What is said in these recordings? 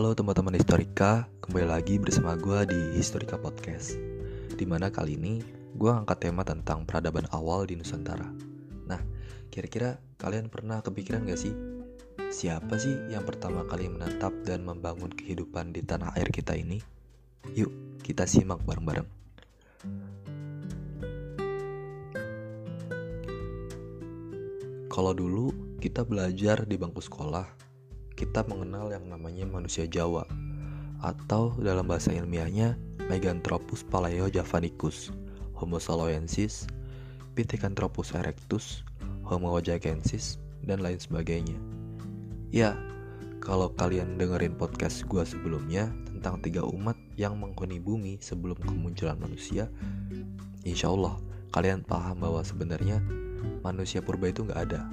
Halo teman-teman Historika, kembali lagi bersama gue di Historika Podcast Di mana kali ini gue angkat tema tentang peradaban awal di Nusantara. Nah, kira-kira kalian pernah kepikiran gak sih? Siapa sih yang pertama kali menetap dan membangun kehidupan di tanah air kita ini? Yuk, kita simak bareng-bareng. Kalau dulu kita belajar di bangku sekolah kita mengenal yang namanya manusia Jawa atau dalam bahasa ilmiahnya Meganthropus paleojavanicus, Homo saloensis, Pithecanthropus erectus, Homo wajakensis, dan lain sebagainya. Ya, kalau kalian dengerin podcast gue sebelumnya tentang tiga umat yang menghuni bumi sebelum kemunculan manusia, insya Allah kalian paham bahwa sebenarnya manusia purba itu nggak ada.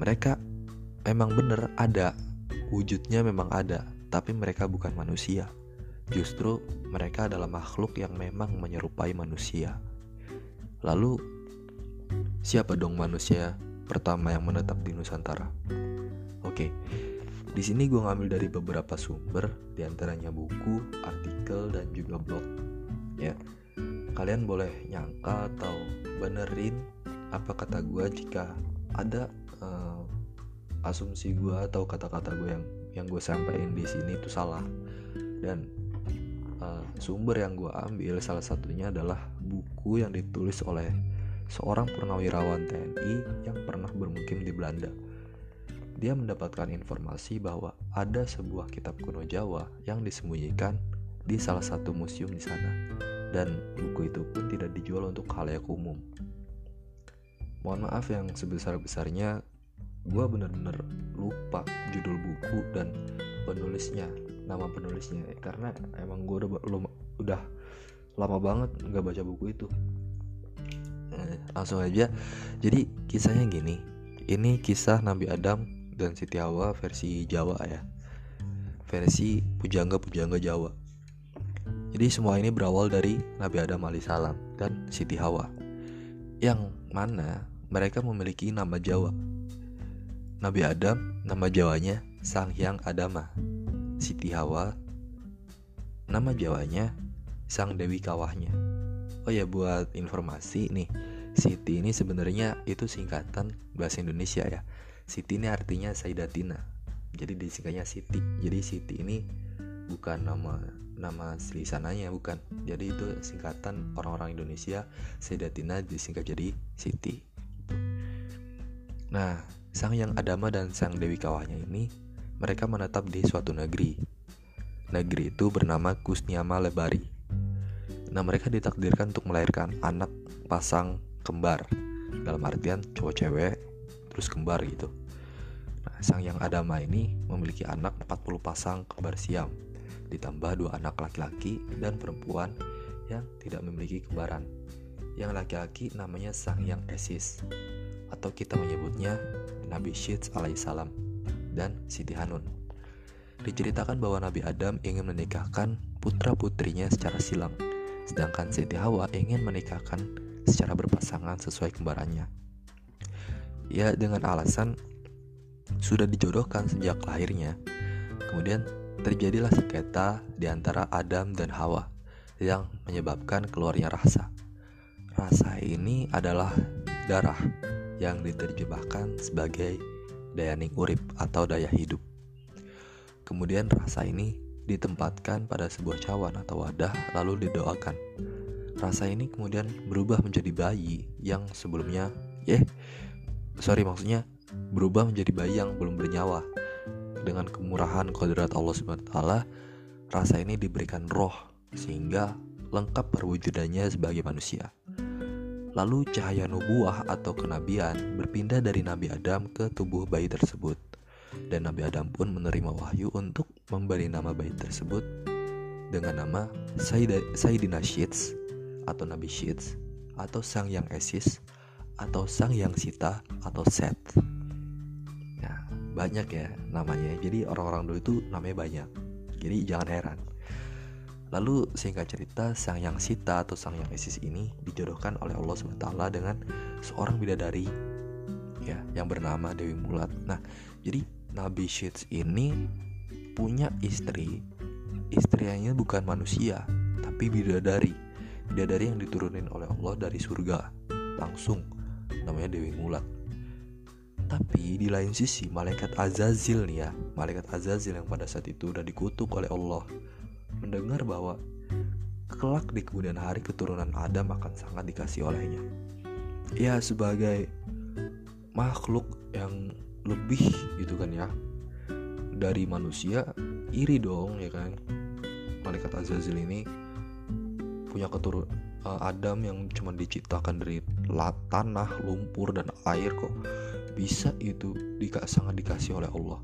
Mereka memang bener ada, Wujudnya memang ada, tapi mereka bukan manusia. Justru mereka adalah makhluk yang memang menyerupai manusia. Lalu, siapa dong manusia pertama yang menetap di Nusantara? Oke, di sini gue ngambil dari beberapa sumber, di antaranya buku, artikel, dan juga blog. Ya, kalian boleh nyangka atau benerin apa kata gue jika ada uh, asumsi gue atau kata-kata gue yang yang gue sampaikan di sini itu salah dan uh, sumber yang gue ambil salah satunya adalah buku yang ditulis oleh seorang purnawirawan TNI yang pernah bermukim di Belanda. Dia mendapatkan informasi bahwa ada sebuah kitab kuno Jawa yang disembunyikan di salah satu museum di sana dan buku itu pun tidak dijual untuk halayak umum. Mohon maaf yang sebesar-besarnya gue bener-bener lupa judul buku dan penulisnya nama penulisnya. Karena emang gue udah udah lama banget nggak baca buku itu. Nah, langsung aja. Jadi kisahnya gini. Ini kisah Nabi Adam dan Siti Hawa versi Jawa ya. Versi pujangga-pujangga Jawa. Jadi semua ini berawal dari Nabi Adam alaihissalam dan Siti Hawa yang mana mereka memiliki nama Jawa Nabi Adam, nama Jawanya Sang Hyang Adama. Siti Hawa, nama Jawanya Sang Dewi Kawahnya. Oh ya buat informasi nih, Siti ini sebenarnya itu singkatan bahasa Indonesia ya. Siti ini artinya Saidatina. Jadi disingkatnya Siti. Jadi Siti ini bukan nama nama asli sananya bukan. Jadi itu singkatan orang-orang Indonesia Saidatina disingkat jadi Siti. Nah, Sang Yang Adama dan Sang Dewi Kawahnya ini mereka menetap di suatu negeri. Negeri itu bernama Kusniama Lebari. Nah, mereka ditakdirkan untuk melahirkan anak pasang kembar. Dalam artian cowok cewek terus kembar gitu. Nah, Sang Yang Adama ini memiliki anak 40 pasang kembar siam ditambah dua anak laki-laki dan perempuan yang tidak memiliki kembaran. Yang laki-laki namanya Sang Yang Esis atau kita menyebutnya Nabi Syeds alaihissalam dan Siti Hanun. Diceritakan bahwa Nabi Adam ingin menikahkan putra-putrinya secara silang, sedangkan Siti Hawa ingin menikahkan secara berpasangan sesuai kembarannya. Ya, dengan alasan sudah dijodohkan sejak lahirnya. Kemudian terjadilah sengketa di antara Adam dan Hawa yang menyebabkan keluarnya rasa. Rasa ini adalah darah yang diterjemahkan sebagai daya urip atau daya hidup. Kemudian rasa ini ditempatkan pada sebuah cawan atau wadah lalu didoakan. Rasa ini kemudian berubah menjadi bayi yang sebelumnya, eh, sorry maksudnya berubah menjadi bayi yang belum bernyawa. Dengan kemurahan kodrat Allah SWT, rasa ini diberikan roh sehingga lengkap perwujudannya sebagai manusia. Lalu cahaya nubuah atau kenabian berpindah dari Nabi Adam ke tubuh bayi tersebut. Dan Nabi Adam pun menerima wahyu untuk memberi nama bayi tersebut dengan nama Sayyidina Shits atau Nabi Shits atau Sang Yang Esis atau Sang Yang Sita atau Set. Nah, banyak ya namanya. Jadi orang-orang dulu itu namanya banyak. Jadi jangan heran. Lalu singkat cerita sang yang Sita atau sang yang Isis ini dijodohkan oleh Allah SWT dengan seorang bidadari ya yang bernama Dewi Mulat. Nah, jadi Nabi Shits ini punya istri. Istrinya bukan manusia tapi bidadari. Bidadari yang diturunin oleh Allah dari surga langsung namanya Dewi Mulat. Tapi di lain sisi malaikat Azazil nih ya Malaikat Azazil yang pada saat itu udah dikutuk oleh Allah Mendengar bahwa kelak di kemudian hari keturunan Adam akan sangat dikasih olehnya. Ya sebagai makhluk yang lebih gitu kan ya. Dari manusia iri dong ya kan? Malaikat Azazil ini punya keturun uh, Adam yang cuma diciptakan dari tanah, lumpur dan air kok. Bisa itu dika sangat dikasih oleh Allah.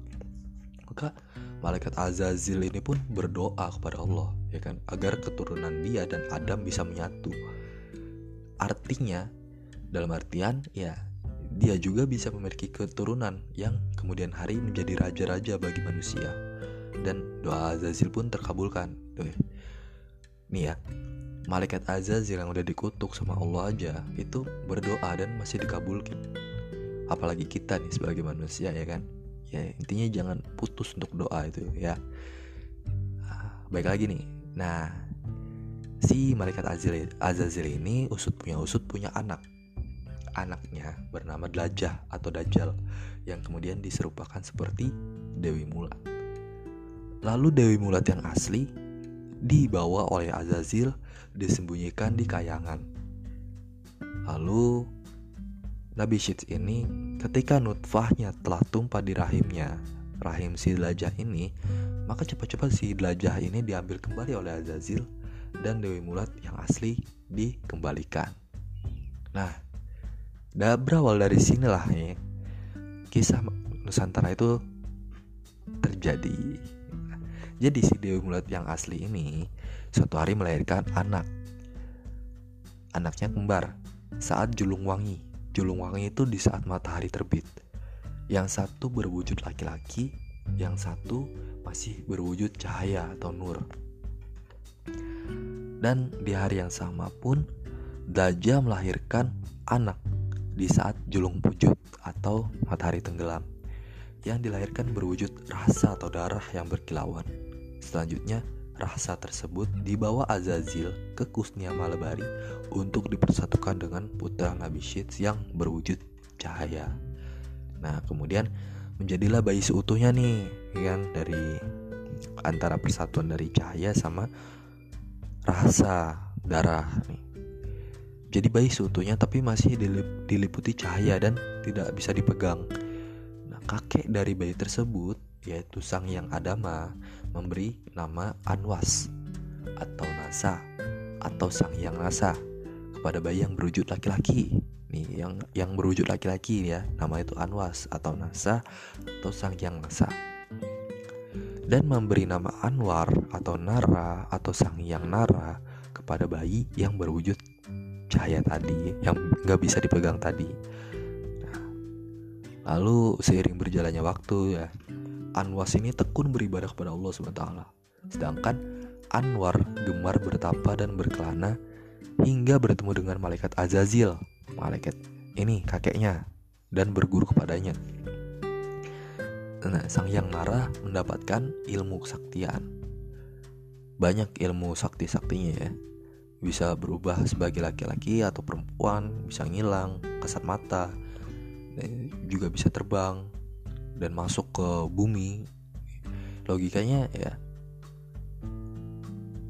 Maka malaikat Azazil ini pun berdoa kepada Allah ya kan? Agar keturunan dia dan Adam bisa menyatu. Artinya dalam artian ya dia juga bisa memiliki keturunan yang kemudian hari menjadi raja-raja bagi manusia. Dan doa Azazil pun terkabulkan. Tuh. nih ya. Malaikat Azazil yang udah dikutuk sama Allah aja itu berdoa dan masih dikabulkan. Apalagi kita nih sebagai manusia ya kan ya intinya jangan putus untuk doa itu ya. Ah, baik lagi nih. Nah si malaikat Azil Azazil ini usut punya usut punya anak. Anaknya bernama Dlajah atau Dajjal yang kemudian diserupakan seperti Dewi Mulat. Lalu Dewi Mulat yang asli dibawa oleh Azazil disembunyikan di kayangan. Lalu Nabi Syeds ini ketika nutfahnya telah tumpah di rahimnya, rahim si Dlajah ini, maka cepat-cepat si Dlajah ini diambil kembali oleh Azazil dan Dewi Mulat yang asli dikembalikan. Nah, dah berawal dari sinilah ya, kisah Nusantara itu terjadi. Jadi si Dewi Mulat yang asli ini suatu hari melahirkan anak. Anaknya kembar saat julung wangi Julung wangi itu di saat matahari terbit. Yang satu berwujud laki-laki, yang satu masih berwujud cahaya atau nur. Dan di hari yang sama pun Dajjal melahirkan anak di saat julung pujut atau matahari tenggelam yang dilahirkan berwujud rasa atau darah yang berkilauan. Selanjutnya, rasa tersebut dibawa Azazil ke Kusnia Malabari untuk dipersatukan dengan putra Nabi Syeds yang berwujud cahaya. Nah, kemudian menjadilah bayi seutuhnya nih, kan dari antara persatuan dari cahaya sama rasa darah nih. Jadi bayi seutuhnya tapi masih dilip, diliputi cahaya dan tidak bisa dipegang. Nah, kakek dari bayi tersebut yaitu Sang Yang Adama memberi nama Anwas atau Nasa atau Sang Yang Nasa kepada bayi yang berwujud laki-laki. Nih, yang yang berwujud laki-laki ya, nama itu Anwas atau Nasa atau Sang Yang Nasa. Dan memberi nama Anwar atau Nara atau Sang Yang Nara kepada bayi yang berwujud cahaya tadi yang nggak bisa dipegang tadi. Nah, lalu seiring berjalannya waktu ya Anwas ini tekun beribadah kepada Allah SWT. Sedangkan Anwar gemar bertapa dan berkelana hingga bertemu dengan malaikat Azazil, malaikat ini kakeknya, dan berguru kepadanya. Nah, sang yang Nara mendapatkan ilmu kesaktian. Banyak ilmu sakti-saktinya ya. Bisa berubah sebagai laki-laki atau perempuan, bisa ngilang, kasat mata, juga bisa terbang, dan masuk ke bumi logikanya ya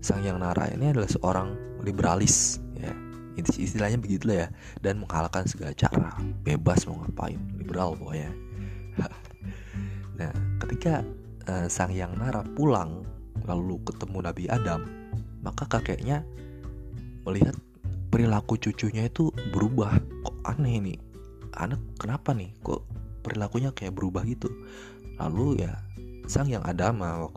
Sang Yang Nara ini adalah seorang liberalis ya. Istilahnya begitu lah ya dan mengalahkan segala cara bebas mau ngapain liberal pokoknya. Nah ketika uh, Sang Yang Nara pulang lalu ketemu Nabi Adam maka kakeknya melihat perilaku cucunya itu berubah. Kok aneh nih? Anak kenapa nih? Kok perilakunya kayak berubah gitu. Lalu ya sang yang adama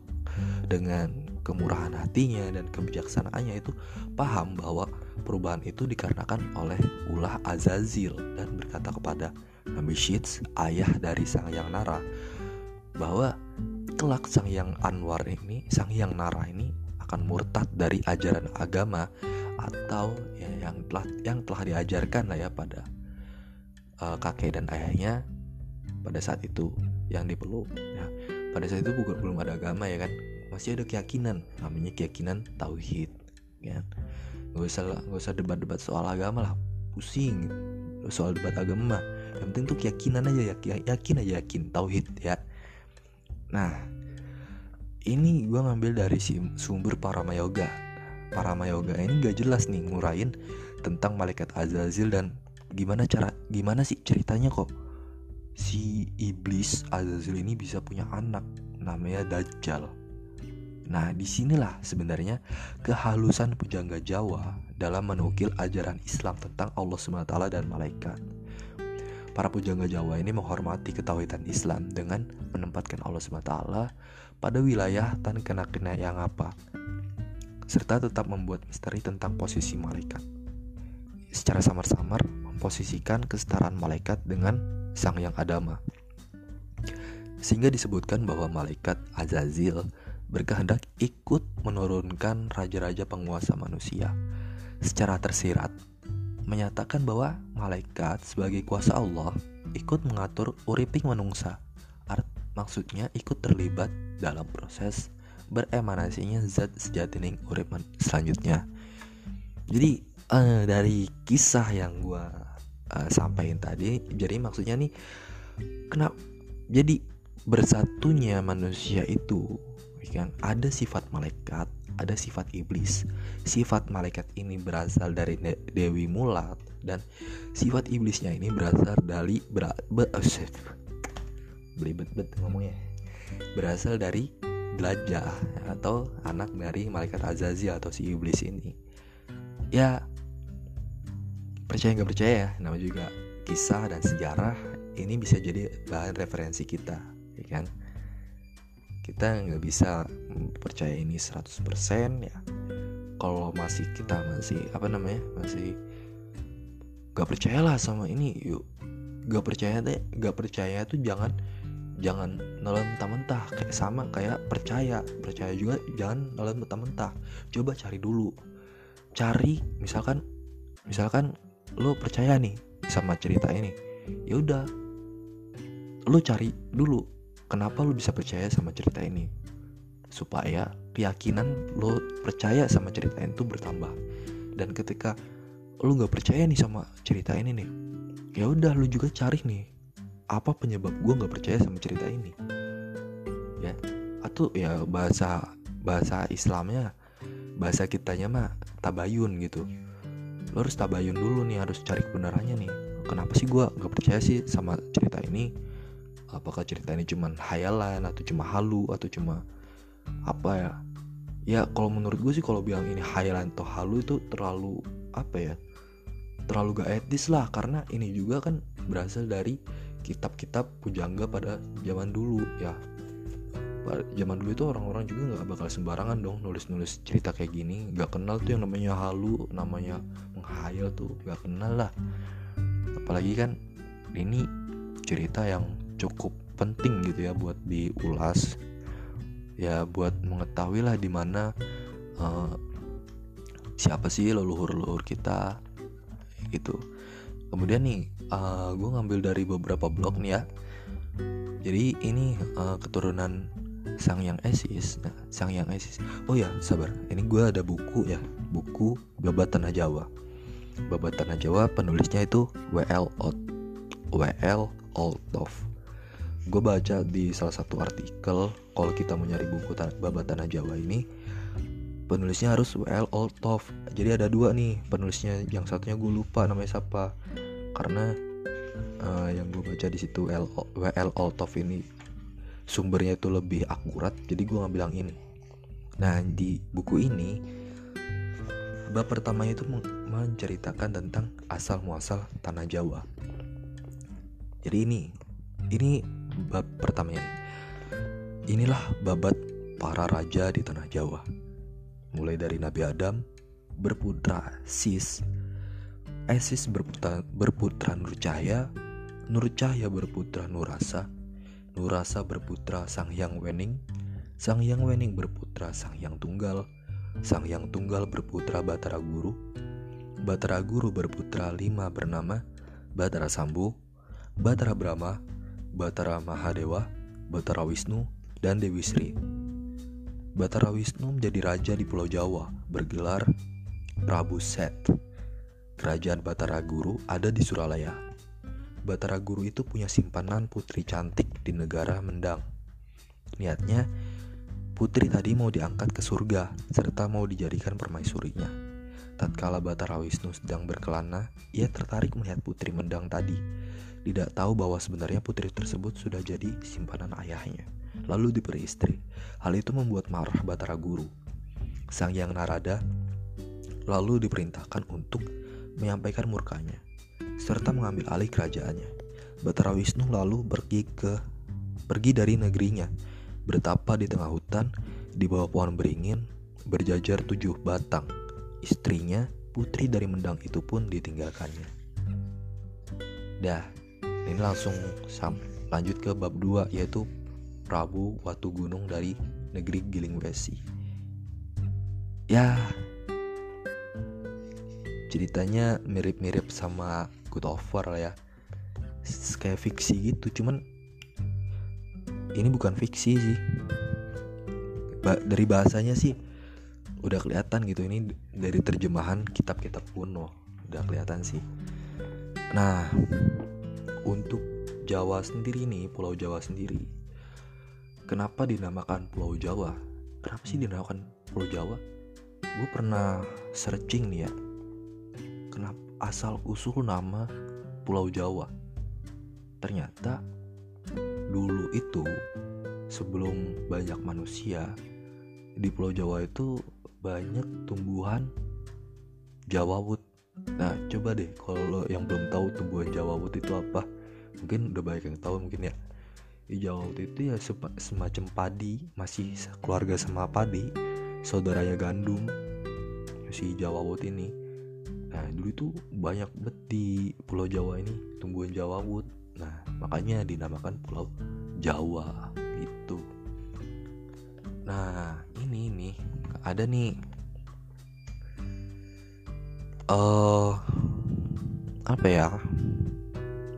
dengan kemurahan hatinya dan kebijaksanaannya itu paham bahwa perubahan itu dikarenakan oleh ulah Azazil dan berkata kepada Nabi Shits, ayah dari sang yang Nara, bahwa kelak sang yang Anwar ini, sang yang Nara ini akan murtad dari ajaran agama atau ya yang telah yang telah diajarkan lah ya pada uh, kakek dan ayahnya pada saat itu yang dipeluk ya. pada saat itu bukan belum ada agama ya kan? Masih ada keyakinan namanya keyakinan tauhid ya nggak usah nggak usah debat-debat soal agama lah pusing. Soal debat agama yang penting tuh keyakinan aja ya yakin aja yakin tauhid ya. Nah ini gue ngambil dari si sumber para mayoga para mayoga ini gak jelas nih ngurain tentang malaikat Azazil dan gimana cara gimana sih ceritanya kok si iblis Azazil ini bisa punya anak namanya Dajjal Nah, di sinilah sebenarnya kehalusan pujangga Jawa dalam menukil ajaran Islam tentang Allah SWT dan malaikat. Para pujangga Jawa ini menghormati ketahuitan Islam dengan menempatkan Allah SWT pada wilayah tan kena-kena yang apa, serta tetap membuat misteri tentang posisi malaikat. Secara samar-samar memposisikan kesetaraan malaikat dengan sang yang adama. Sehingga disebutkan bahwa malaikat Azazil berkehendak ikut menurunkan raja-raja penguasa manusia. Secara tersirat menyatakan bahwa malaikat sebagai kuasa Allah ikut mengatur uriping manungsa art maksudnya ikut terlibat dalam proses beremanasinya zat sejatining urip selanjutnya. Jadi uh, dari kisah yang gue uh, sampaikan tadi. Jadi maksudnya nih kenapa? Jadi bersatunya manusia itu kan? Ada sifat malaikat ada sifat iblis. Sifat malaikat ini berasal dari De Dewi Mulat dan sifat iblisnya ini berasal dari ber, be, oh, belibet bet ngomongnya. Berasal dari Dlajah atau anak dari malaikat Azazi atau si iblis ini. Ya percaya nggak percaya ya? Nama juga kisah dan sejarah. Ini bisa jadi bahan referensi kita ya kan? Kita nggak bisa percaya ini 100% ya. Kalau masih kita masih apa namanya masih gak percayalah sama ini yuk. Gak percaya deh gak percaya tuh jangan jangan nelan mentah-mentah. Kayak sama kayak percaya. Percaya juga jangan nelan mentah-mentah. Coba cari dulu. Cari misalkan misalkan lo percaya nih sama cerita ini? Ya udah. Lo cari dulu kenapa lu bisa percaya sama cerita ini supaya keyakinan lo percaya sama cerita itu bertambah. Dan ketika lu nggak percaya nih sama cerita ini nih ya udah lu juga cari nih apa penyebab gue nggak percaya sama cerita ini? Ya atau ya bahasa bahasa Islamnya bahasa kitanya mah tabayun gitu lo harus tabayun dulu nih harus cari kebenarannya nih. Kenapa sih gue nggak percaya sih sama cerita ini? Apakah cerita ini cuma hayalan atau cuma halu atau cuma apa ya? Ya kalau menurut gue sih kalau bilang ini hayalan atau halu itu terlalu apa ya terlalu gak etis lah. Karena ini juga kan berasal dari kitab-kitab pujangga pada zaman dulu ya zaman dulu itu orang-orang juga nggak bakal sembarangan dong nulis-nulis cerita kayak gini. Nggak kenal tuh yang namanya halu namanya menghayal tuh nggak kenal lah. Apalagi kan ini cerita yang cukup penting gitu ya buat diulas. Ya buat mengetahui lah di mana uh, siapa sih leluhur-leluhur kita gitu. Kemudian nih uh, gue ngambil dari beberapa blog nih ya. Jadi ini uh, keturunan sang yang esis. Nah, sang yang esis. Oh ya sabar. Ini gue ada buku ya. Buku babat tanah jawa. Babat tanah jawa penulisnya itu WL Ot WL Oltov gue baca di salah satu artikel kalau kita mau nyari buku tan babat tanah Jawa ini penulisnya harus WL Oltov jadi ada dua nih penulisnya. Yang satunya gue lupa namanya siapa. Karena uh, yang gue baca di situ WL Oltov ini sumbernya itu lebih akurat jadi gue nggak bilang ini. Nah di buku ini bab pertama itu menceritakan tentang asal muasal tanah Jawa. Jadi ini ini bab pertamanya Inilah babat para raja di tanah Jawa. Mulai dari Nabi Adam berputra Sis, Esis berputra, berputra Nurcahya, Nurcahya berputra Nurasa, Nurasa berputra Sang Hyang Wening, Sang Hyang Wening berputra Sang Hyang Tunggal, Sang Hyang Tunggal berputra Batara Guru, Batara Guru berputra lima bernama Batara Sambu, Batara Brahma, Batara Mahadewa, Batara Wisnu, dan Dewi Sri. Batara Wisnu menjadi raja di Pulau Jawa, bergelar Prabu Set. Kerajaan Batara Guru ada di Suralaya. Batara Guru itu punya simpanan putri cantik di negara Mendang. Niatnya, putri tadi mau diangkat ke surga, serta mau dijadikan permaisurinya. Tatkala Batara Wisnu sedang berkelana, ia tertarik melihat putri Mendang tadi. Tidak tahu bahwa sebenarnya putri tersebut sudah jadi simpanan ayahnya, lalu diberi istri. Hal itu membuat marah Batara Guru. Sang Yang Narada lalu diperintahkan untuk menyampaikan murkanya, serta mengambil alih kerajaannya. Batara Wisnu lalu pergi ke pergi dari negerinya, bertapa di tengah hutan, di bawah pohon beringin, berjajar tujuh batang. Istrinya, putri dari Mendang itu pun ditinggalkannya. Dah, ini langsung sam lanjut ke bab 2 yaitu Prabu Watu Gunung dari negeri Giling Wesi. Ya, ceritanya mirip-mirip sama Lah ya. Kayak fiksi gitu cuman ini bukan fiksi sih. Ba dari bahasanya sih udah kelihatan gitu ini dari terjemahan kitab-kitab kuno udah kelihatan sih. Nah untuk Jawa sendiri nih Pulau Jawa sendiri kenapa dinamakan Pulau Jawa? Kenapa sih dinamakan Pulau Jawa? Gue pernah searching nih ya. Kenapa asal usul nama Pulau Jawa. Ternyata dulu itu sebelum banyak manusia di Pulau Jawa itu banyak tumbuhan Jawawut. Nah, coba deh kalau yang belum tahu tumbuhan Jawawut itu apa, mungkin udah banyak yang tahu mungkin ya. Di Jawawut itu ya semacam padi, masih keluarga sama padi, saudaranya gandum si Jawawut ini Nah dulu itu banyak bet di Pulau Jawa ini tumbuhan Jawa wood. Nah makanya dinamakan Pulau Jawa gitu. Nah ini nih ada nih uh, apa ya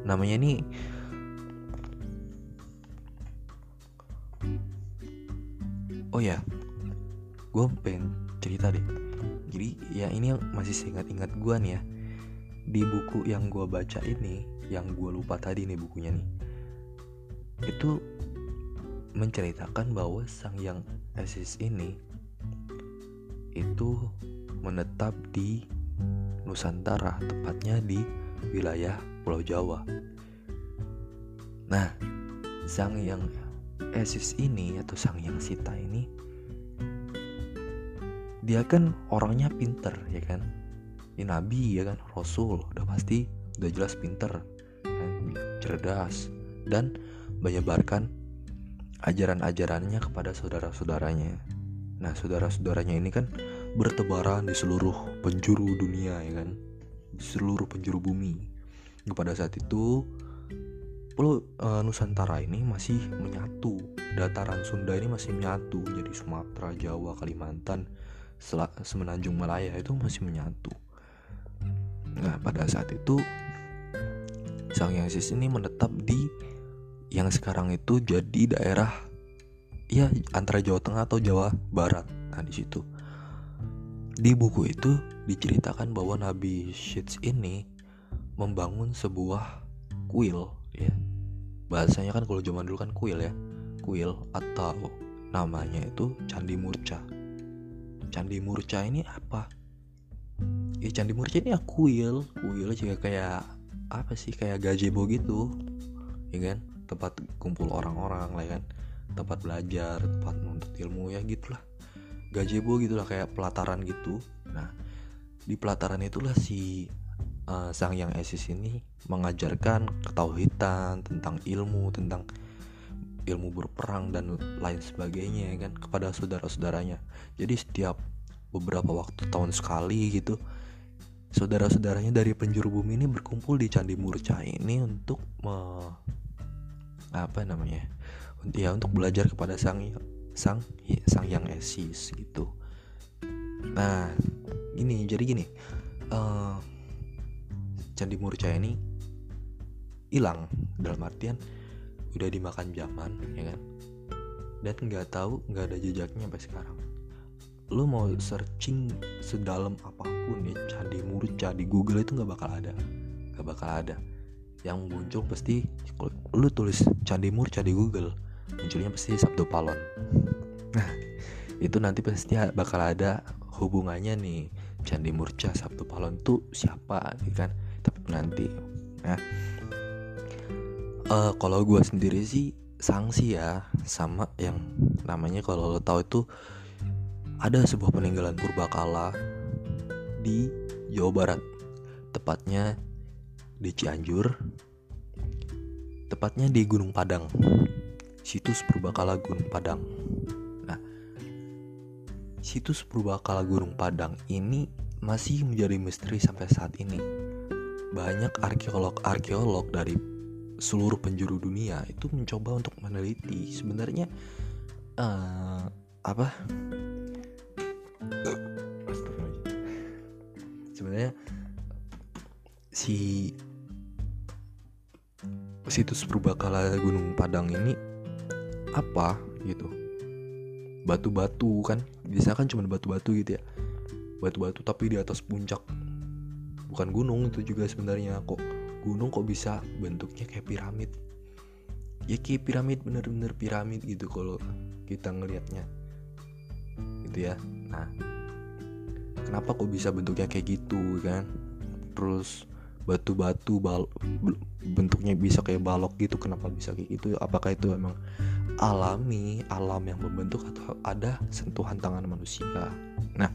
namanya nih oh ya gue pengen cerita deh jadi ya ini yang masih seingat-ingat gue nih ya. Di buku yang gue baca ini yang gue lupa tadi nih bukunya nih itu menceritakan bahwa sang yang esis ini itu menetap di Nusantara tepatnya di wilayah Pulau Jawa. Nah sang yang esis ini atau sang yang sita ini dia kan orangnya pinter ya kan? Ini nabi ya kan? Rasul udah pasti udah jelas pinter kan? cerdas dan menyebarkan ajaran-ajarannya kepada saudara-saudaranya. Nah saudara-saudaranya ini kan bertebaran di seluruh penjuru dunia ya kan? Di seluruh penjuru bumi. Pada saat itu Pulau e, Nusantara ini masih menyatu. Dataran Sunda ini masih menyatu. Jadi Sumatera Jawa Kalimantan semenanjung Malaya itu masih menyatu. Nah, pada saat itu Sang Hyang Sis ini menetap di yang sekarang itu jadi daerah ya antara Jawa Tengah atau Jawa Barat. Nah, di situ. Di buku itu diceritakan bahwa Nabi Shits ini membangun sebuah kuil ya. Bahasanya kan kalau zaman dulu kan kuil ya. Kuil atau namanya itu Candi Murca Candi Murca ini apa? Ya Candi Murca ini ya kuil, kuil juga kayak apa sih kayak gazebo gitu, ya kan? Tempat kumpul orang-orang lah ya kan, tempat belajar, tempat menuntut ilmu ya gitulah. Gazebo gitulah kayak pelataran gitu. Nah di pelataran itulah si uh, sang yang esis ini mengajarkan ketauhidan tentang ilmu tentang ilmu berperang dan lain sebagainya ya kan kepada saudara-saudaranya. Jadi setiap beberapa waktu tahun sekali gitu saudara-saudaranya dari penjuru bumi ini berkumpul di Candi Murca ini untuk me, apa namanya? Ya untuk belajar kepada sang sang sang yang esis gitu. Nah, ini jadi gini. Uh, Candi Murca ini hilang dalam artian udah dimakan zaman ya kan? Dan nggak tahu nggak ada jejaknya sampai sekarang. Lu mau searching sedalam apa pun nih candi murca di Google itu nggak bakal ada. Nggak bakal ada. Yang muncul pasti lu tulis candi murca di Google munculnya pasti Sabtu Palon. Nah itu nanti pasti bakal ada hubungannya nih. Candi Murca Sabtu Palon tuh siapa nih kan? Tapi nanti nah uh, kalau gue sendiri sih sanksi ya sama yang namanya kalau lo tahu itu ada sebuah peninggalan purbakala di Jawa Barat. Tepatnya di Cianjur. Tepatnya di Gunung Padang. Situs purbakala Gunung Padang. Nah situs purbakala Gunung Padang ini masih menjadi misteri sampai saat ini. Banyak arkeolog-arkeolog dari seluruh penjuru dunia itu mencoba untuk meneliti sebenarnya uh, apa? Sebenarnya si situs purbakala Gunung Padang ini apa gitu? Batu-batu kan? Biasa kan cuma batu-batu gitu ya. Batu-batu tapi di atas puncak. Bukan gunung itu juga sebenarnya kok gunung kok bisa bentuknya kayak piramid? Ya kayak piramid bener-bener piramid gitu kalau kita ngelihatnya. Gitu ya. Nah kenapa kok bisa bentuknya kayak gitu kan? Terus batu-batu bentuknya bisa kayak balok gitu kenapa bisa kayak gitu? Apakah itu emang alami alam yang membentuk atau ada sentuhan tangan manusia? Nah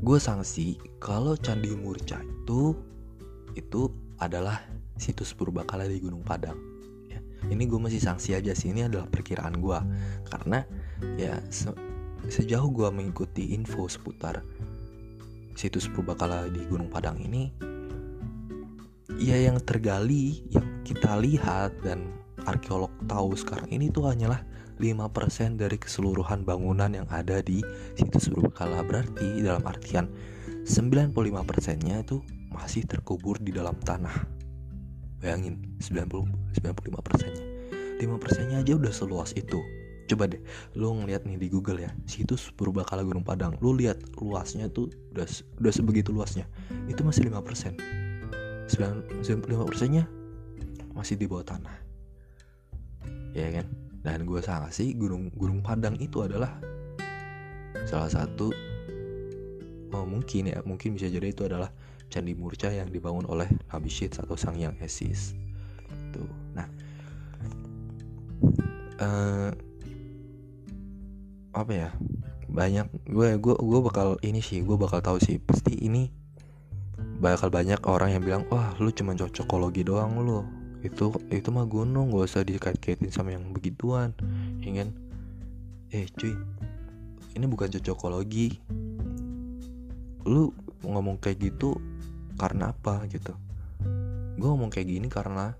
gue sanksi kalau candi murca itu itu adalah situs purbakala di Gunung Padang. Ya, ini gue masih sanksi aja sih. Ini adalah perkiraan gue karena ya se sejauh gue mengikuti info seputar situs purbakala di Gunung Padang ini, ya yang tergali, yang kita lihat dan arkeolog tahu sekarang ini tuh hanyalah 5% dari keseluruhan bangunan yang ada di situs purbakala berarti dalam artian 95% nya itu masih terkubur di dalam tanah. Bayangin, 90 95 persennya. 5 persennya aja udah seluas itu. Coba deh, lu ngeliat nih di Google ya, situs Purbakala Gunung Padang. Lu lihat luasnya tuh udah udah sebegitu luasnya. Itu masih 5 persen. 95 persennya masih di bawah tanah. Ya kan? Dan gue sih Gunung Gunung Padang itu adalah salah satu oh mungkin ya mungkin bisa jadi itu adalah Candi Murca yang dibangun oleh Nabi atau Sang Yang Esis. Tuh. Nah, uh, apa ya? Banyak gue gue gue bakal ini sih, gue bakal tahu sih. Pasti ini bakal banyak orang yang bilang, "Wah, lu cuma cocokologi doang lu." Itu itu mah gunung, gak usah dikait-kaitin sama yang begituan. Ingin ya eh cuy, ini bukan cocokologi. Lu ngomong kayak gitu karena apa gitu gue ngomong kayak gini karena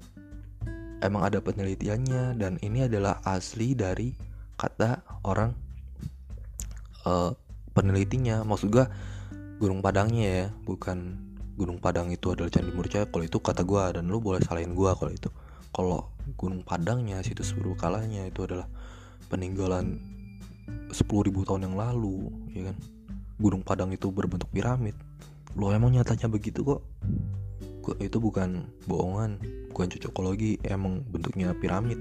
emang ada penelitiannya dan ini adalah asli dari kata orang uh, penelitinya maksud gue Gunung Padangnya ya bukan Gunung Padang itu adalah Candi Murca kalau itu kata gue dan lu boleh salahin gue kalau itu. Kalau Gunung Padangnya situs kalanya itu adalah peninggalan 10.000 tahun yang lalu ya kan? Gunung Padang itu berbentuk piramid. Lo emang nyatanya begitu kok? Kok itu bukan bohongan bukan cocokologi emang bentuknya piramid.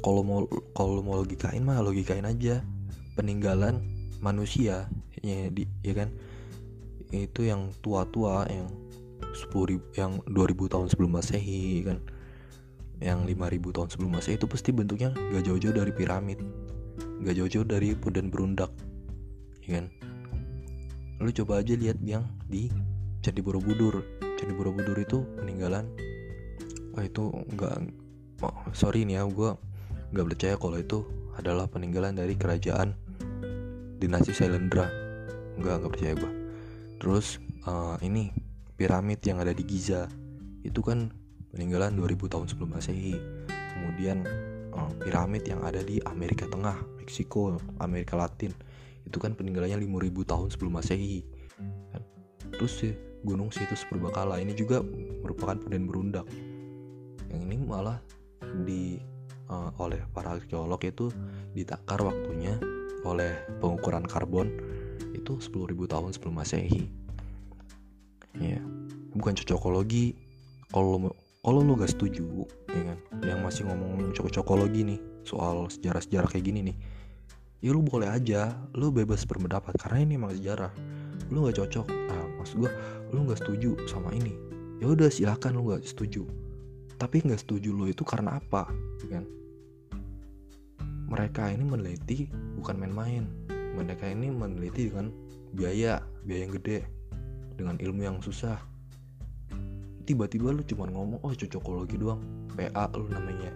Kalau mau kalau mau logikain mah logikain aja. Peninggalan manusia ya, di, ya kan itu yang tua-tua yang sepuluh ribu, yang 2000 tahun sebelum masehi kan. Yang 5000 tahun sebelum masehi itu pasti bentuknya gak jauh-jauh dari piramid gak jauh-jauh dari punden berundak ya kan? Lu coba aja lihat yang di Candi Borobudur. Candi Borobudur itu peninggalan oh itu enggak oh, sorry nih ya gue nggak percaya kalau itu adalah peninggalan dari kerajaan dinasti Sailendra. Nggak nggak percaya gue terus uh, ini piramid yang ada di Giza. Itu kan peninggalan 2000 tahun sebelum masehi. Kemudian uh, piramid yang ada di Amerika Tengah Meksiko Amerika Latin. Itu kan peninggalannya 5000 tahun sebelum masehi. Kan? terus sih gunung situs purbakala ini juga merupakan punden berundak. Yang ini malah di uh, oleh para arkeolog itu ditakar waktunya oleh pengukuran karbon itu 10.000 tahun sebelum masehi. Ya bukan cocokologi. Kalau kalau lu gak setuju ya kan? Yang masih ngomong cocokologi nih soal sejarah-sejarah kayak gini nih ya lu boleh aja. Lu bebas berpendapat karena ini emang sejarah. Lu nggak cocok nah maksud gue lu nggak setuju sama ini. Ya udah silakan lu nggak setuju. Tapi nggak setuju lu itu karena apa? Kan? Mereka ini meneliti bukan main-main mereka ini meneliti dengan biaya biaya yang gede dengan ilmu yang susah. Tiba-tiba lu cuma ngomong oh cocokologi doang PA lu namanya.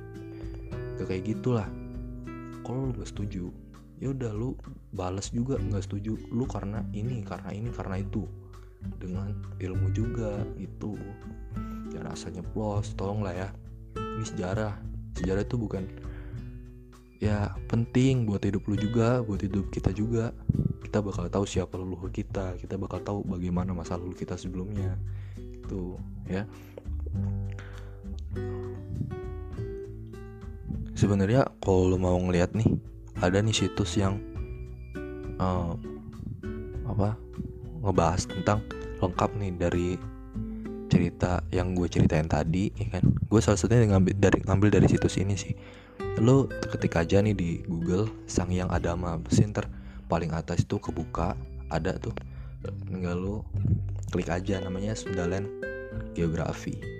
Gak kayak gitulah. Kalau lu gak setuju ya udah lu balas juga nggak setuju. Lu karena ini karena ini karena itu. Dengan ilmu juga itu ya rasanya plus tolong lah ya. Ini sejarah. Sejarah itu bukan ya penting buat hidup lu juga buat hidup kita juga. Kita bakal tahu siapa leluhur kita kita bakal tahu bagaimana masa lalu kita sebelumnya. Itu ya. Sebenarnya kalau lu mau ngeliat nih ada nih situs yang uh, apa ngebahas tentang lengkap nih dari cerita yang gue ceritain tadi ya kan? Gue salah satunya ngambil dari ngambil dari situs ini sih lo ketik aja nih di Google sang yang Adama. Sinter paling atas itu kebuka ada tuh. Tinggal lo klik aja namanya Sundaland Geografi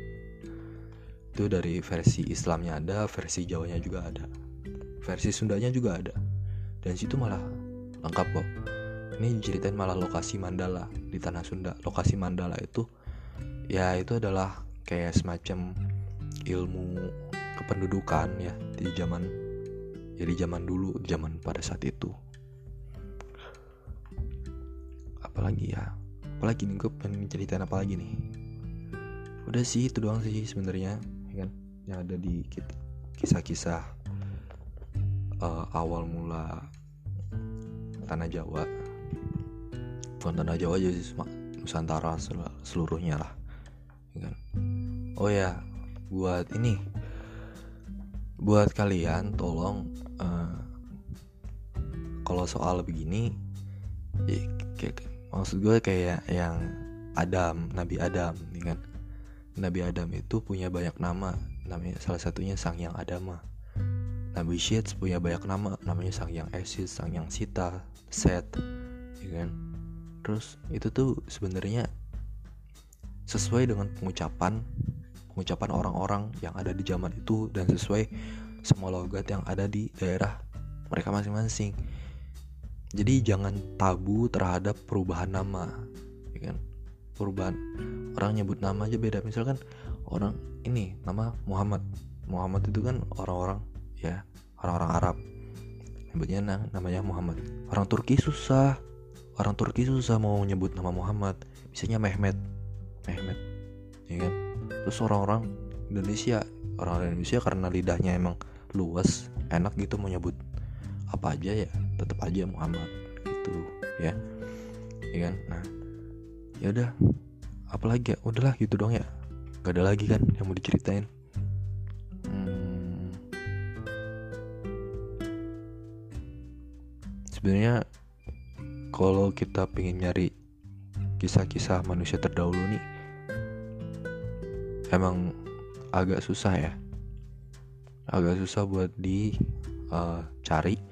itu dari versi Islamnya ada versi Jawanya juga ada. Versi Sundanya juga ada. Dan situ malah lengkap kok ini ceritain malah lokasi Mandala di tanah Sunda. Lokasi Mandala itu ya itu adalah kayak semacam ilmu kependudukan ya di zaman ya di zaman dulu zaman pada saat itu. Apalagi ya apalagi nih gue pengen ceritain apa lagi nih? Udah sih itu doang sih sebenarnya ya kan? Yang ada di kisah-kisah uh, awal mula tanah Jawa. Bukan tanah Jawa aja sih Nusantara seluruhnya lah ya kan? Oh ya buat ini buat kalian tolong uh, kalau soal begini ya, kayak, maksud gue kayak yang Adam Nabi Adam kan Nabi Adam itu punya banyak nama namanya salah satunya Sang Yang Adama Nabi Syed punya banyak nama namanya Sang Yang Esis, Sang Yang Sita, Set, ya kan? Terus itu tuh sebenarnya sesuai dengan pengucapan pengucapan orang-orang yang ada di zaman itu dan sesuai semua logat yang ada di daerah mereka masing-masing. Jadi jangan tabu terhadap perubahan nama, ya kan? Perubahan orang nyebut nama aja beda. Misalkan orang ini nama Muhammad. Muhammad itu kan orang-orang ya orang-orang Arab nyebutnya namanya Muhammad orang Turki susah orang Turki susah mau nyebut nama Muhammad bisanya Mehmet Mehmet ya kan terus orang-orang Indonesia orang Indonesia karena lidahnya emang luas enak gitu mau nyebut apa aja ya tetap aja Muhammad gitu ya. Ya kan? Nah ya udah. Apalagi ya? Udahlah gitu dong ya. Gak ada lagi kan yang mau diceritain. Sebenarnya kalau kita pengen nyari kisah-kisah manusia terdahulu nih emang agak susah ya. Agak susah buat dicari uh,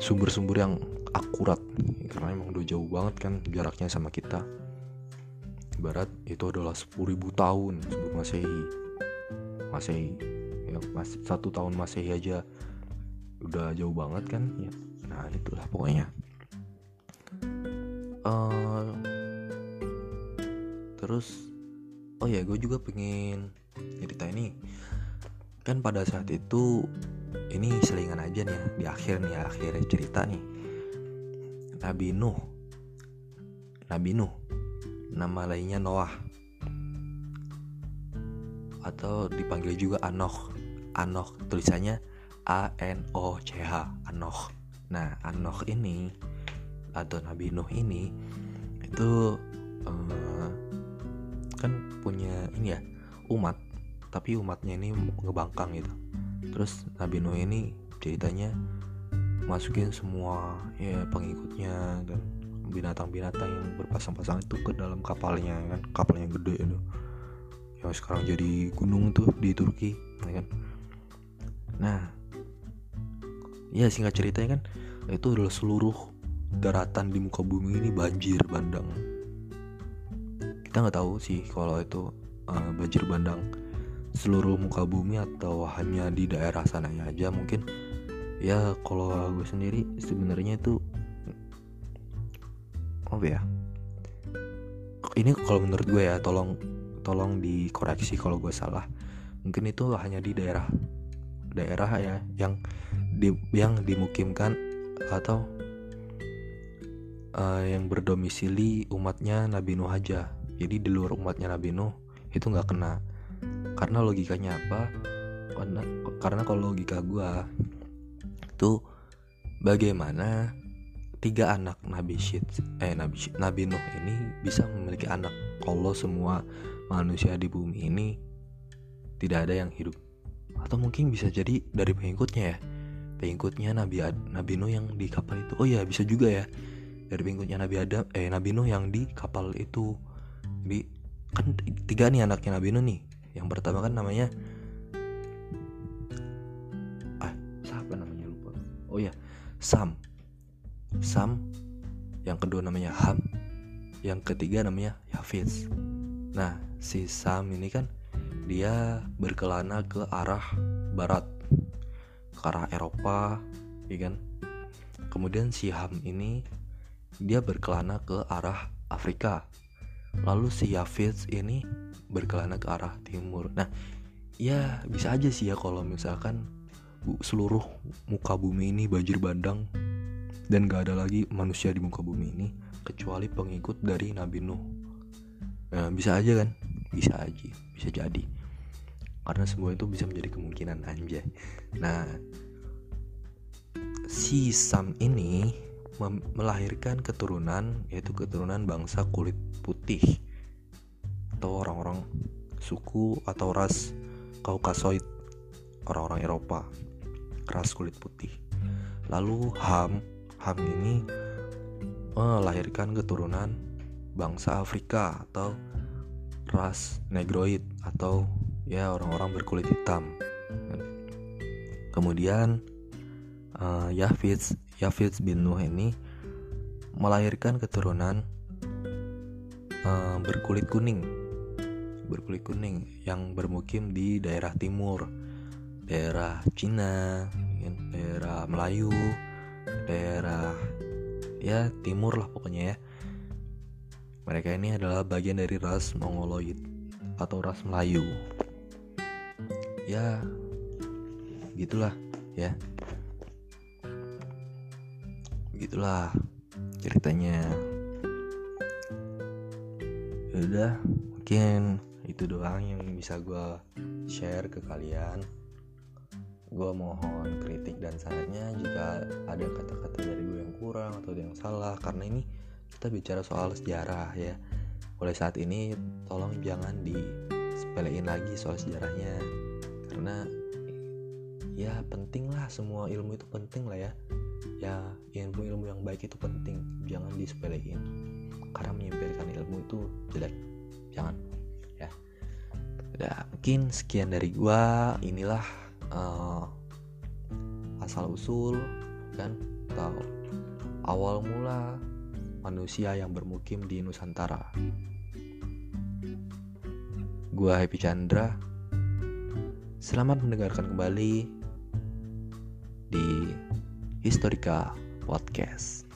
sumber-sumber yang akurat. Karena emang udah jauh banget kan jaraknya sama kita. Ibarat itu adalah 10.000 tahun sebelum masehi. Masehi ya mas satu tahun masehi aja udah jauh banget kan ya. Nah itulah pokoknya. Uh, terus oh ya gue juga pengen cerita ini. Kan pada saat itu ini selingan aja nih ya, di akhir nih akhir cerita nih. Nabi Nuh. Nabi Nuh. Nama lainnya Noah. Atau dipanggil juga Anoch. Anoch tulisannya A N O C H Anoch. Nah, Anoch ini atau Nabi Nuh ini itu uh, kan punya ini ya umat. Tapi umatnya ini ngebangkang gitu. Terus Nabi Nuh ini ceritanya masukin semua ya pengikutnya dan binatang-binatang yang berpasang-pasang itu ke dalam kapalnya kan. Kapal yang gede itu. Yang sekarang jadi gunung tuh di Turki ya kan. Nah ya singkat ceritanya kan itu adalah seluruh daratan di muka bumi ini banjir bandang kita nggak tahu sih kalau itu uh, banjir bandang seluruh muka bumi atau hanya di daerah sananya aja mungkin. Ya kalau gue sendiri sebenarnya itu apa ya? Ini kalau menurut gue ya tolong tolong dikoreksi kalau gue salah. Mungkin itu hanya di daerah daerah ya yang di, yang dimukimkan atau uh, yang berdomisili umatnya Nabi Nuh aja jadi di luar umatnya Nabi Nuh itu nggak kena. Karena logikanya apa? Karena karena kalau logika gue itu bagaimana tiga anak Nabi Syed eh Nabi Nabi Nuh ini bisa memiliki anak kalau semua manusia di bumi ini tidak ada yang hidup. Atau mungkin bisa jadi dari pengikutnya ya. Pengikutnya Nabi Ad, Nabi Nuh yang di kapal itu. Oh ya bisa juga ya. Dari pengikutnya Nabi Adam eh Nabi Nuh yang di kapal itu di kan tiga nih anaknya Nabi Nuh nih. Yang pertama kan namanya ah siapa namanya? Lupa. Oh ya Sam. Sam. Yang kedua namanya Ham. Yang ketiga namanya Yafiz nah si Sam ini kan dia berkelana ke arah barat ke arah Eropa ya kan? Kemudian si Ham ini dia berkelana ke arah Afrika lalu si Yafiz ini berkelana ke arah timur. Nah ya bisa aja sih ya kalau misalkan seluruh muka bumi ini banjir bandang dan gak ada lagi manusia di muka bumi ini kecuali pengikut dari Nabi Nuh. Nah, bisa aja kan? Bisa aja bisa jadi. Karena semua itu bisa menjadi kemungkinan anjay. Nah si Sam ini melahirkan keturunan yaitu keturunan bangsa kulit putih atau orang-orang suku atau ras Kaukasoid orang-orang Eropa ras kulit putih lalu Ham Ham ini melahirkan keturunan bangsa Afrika atau ras Negroid atau ya orang-orang berkulit hitam. Kemudian uh, Yafiz Yafiz bin Nuh ini melahirkan keturunan uh, berkulit kuning berkulit kuning yang bermukim di daerah timur daerah Cina daerah Melayu daerah ya timur lah pokoknya ya mereka ini adalah bagian dari ras Mongoloid atau ras Melayu. Ya, gitulah ya. Gitulah ceritanya. Ya udah, mungkin itu doang yang bisa gue share ke kalian. Gue mohon kritik dan sarannya jika ada kata-kata dari gue yang kurang atau yang salah. Karena ini kita bicara soal sejarah ya. Mulai saat ini tolong jangan disepelein lagi soal sejarahnya. Karena ya penting lah semua ilmu itu penting lah ya. Ya ilmu-ilmu yang baik itu penting. Jangan disepelein karena menyampaikan ilmu itu jelek jangan ya udah mungkin sekian dari gua inilah uh, asal usul kan atau awal mula manusia yang bermukim di Nusantara. Gua Happy Chandra. Selamat mendengarkan kembali di Historika Podcast.